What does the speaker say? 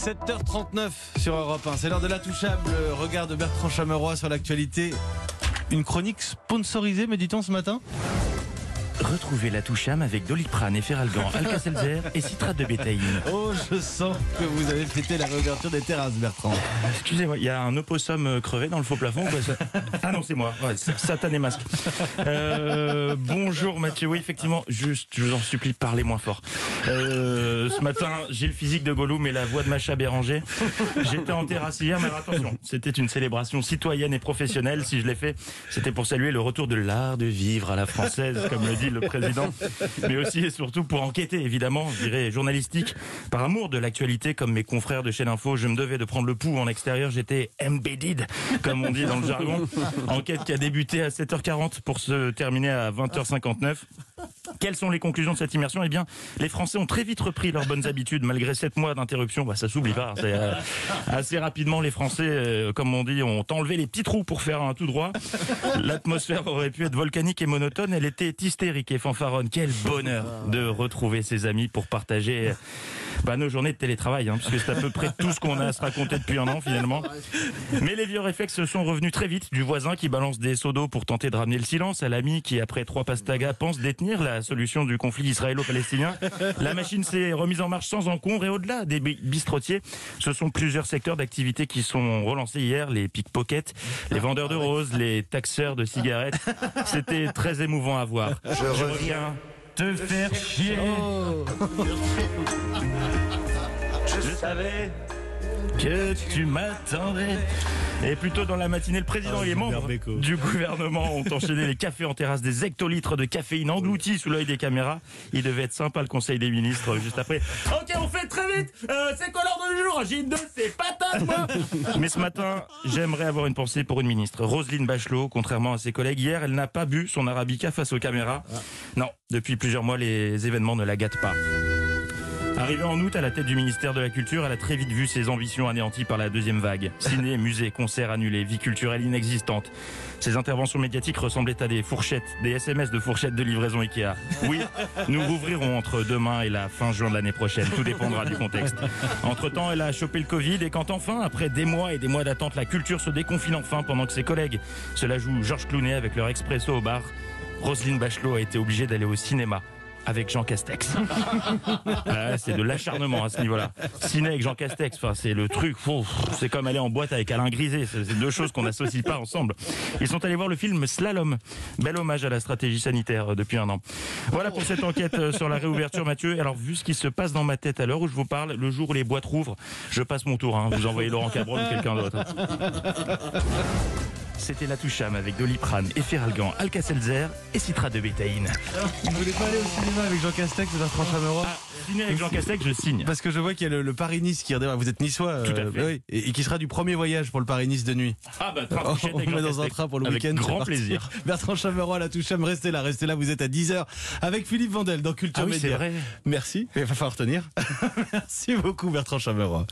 7h39 sur Europe 1. C'est l'heure de la touchable. Regard de Bertrand Chameroy sur l'actualité. Une chronique sponsorisée, me dit-on ce matin? Retrouvez la Toucham avec Doliprane et Feralgan, Alka-Seltzer et citrate de bétaïne. Oh, je sens que vous avez fêté la réouverture des terrasses, Bertrand. Excusez-moi, il y a un opossum euh, crevé dans le faux plafond ou quoi, ça Ah non, c'est moi. Ouais, c'est Satan et masque. Euh, bonjour Mathieu. Oui, effectivement, juste, je vous en supplie, parlez moins fort. Euh, ce matin, j'ai le physique de Gollum et la voix de Macha Béranger. J'étais en terrasse hier, mais attention, c'était une célébration citoyenne et professionnelle. Si je l'ai fait, c'était pour saluer le retour de l'art de vivre à la française, comme le dit le président, mais aussi et surtout pour enquêter, évidemment, je dirais journalistique, par amour de l'actualité, comme mes confrères de chez l'info, je me devais de prendre le pouls en extérieur, j'étais embedded, comme on dit dans le jargon. Enquête qui a débuté à 7h40 pour se terminer à 20h59. Quelles sont les conclusions de cette immersion? Eh bien, les Français ont très vite repris leurs bonnes habitudes malgré sept mois d'interruption. Bah, ça s'oublie pas. Euh, assez rapidement, les Français, euh, comme on dit, ont enlevé les petits trous pour faire un tout droit. L'atmosphère aurait pu être volcanique et monotone. Elle était hystérique et fanfaronne. Quel bonheur de retrouver ses amis pour partager bah, nos journées de télétravail, hein, puisque c'est à peu près tout ce qu'on a à se raconter depuis un an finalement. Mais les vieux réflexes sont revenus très vite du voisin qui balance des seaux d'eau pour tenter de ramener le silence, à l'ami qui, après trois pastagas, pense détenir la solution du conflit israélo-palestinien. La machine s'est remise en marche sans encombre et au-delà des bi- bistrotiers, ce sont plusieurs secteurs d'activité qui sont relancés hier, les pickpockets, les vendeurs de roses, les taxeurs de cigarettes. C'était très émouvant à voir. Je reviens te faire chier. Je savais que tu m'attendrais. Et plutôt dans la matinée, le président Ah, et les membres du gouvernement ont enchaîné les cafés en terrasse, des hectolitres de caféine engloutis sous l'œil des caméras. Il devait être sympa le conseil des ministres juste après. Ok, on fait très vite. Euh, c'est quoi l'ordre du jour? J2, c'est patate, moi. Mais ce matin, j'aimerais avoir une pensée pour une ministre, Roselyne Bachelot. Contrairement à ses collègues hier, elle n'a pas bu son arabica face aux caméras. Non, depuis plusieurs mois, les événements ne la gâtent pas. Arrivée en août à la tête du ministère de la Culture, elle a très vite vu ses ambitions anéanties par la deuxième vague. Ciné, musées, concerts annulés, vie culturelle inexistante. Ses interventions médiatiques ressemblaient à des fourchettes, des SMS de fourchettes de livraison Ikea. Oui, nous rouvrirons entre demain et la fin juin de l'année prochaine. Tout dépendra du contexte. Entre-temps, elle a chopé le Covid et quand enfin, après des mois et des mois d'attente, la culture se déconfine enfin pendant que ses collègues se la jouent Georges Clounet avec leur expresso au bar, Roselyne Bachelot a été obligée d'aller au cinéma avec Jean Castex. Ah, c'est de l'acharnement à ce niveau-là. Ciné avec Jean Castex, enfin, c'est le truc. C'est comme aller en boîte avec Alain Griset. C'est deux choses qu'on n'associe pas ensemble. Ils sont allés voir le film Slalom. Bel hommage à la stratégie sanitaire euh, depuis un an. Voilà pour cette enquête euh, sur la réouverture, Mathieu. Et Alors, vu ce qui se passe dans ma tête à l'heure où je vous parle, le jour où les boîtes rouvrent, je passe mon tour. hein. Vous envoyez Laurent Cabron ou quelqu'un d'autre. C'était la Toucham avec Doliprane et Feralgan, Alka-Seltzer et citrate de bétaïne. Vous voulez pas aller au cinéma avec Jean Castex et Bertrand Chameroy Ah, signé avec Jean Castex, je signe. Parce que je vois qu'il y a le, le Paris-Nice qui redémarre. Vous êtes niçois euh, Tout à fait. oui, et, et qui sera du premier voyage pour le Paris-Nice de nuit. Ah bah, train On couchette avec Jean met dans un train pour le week-end. grand plaisir. Bertrand Chameroy, la Toucham, restez là, restez là, vous êtes à 10h avec Philippe Vandel dans Culture Ah oui, c'est Média. vrai. Merci, il va falloir tenir. Merci beaucoup Bertrand Chameroy.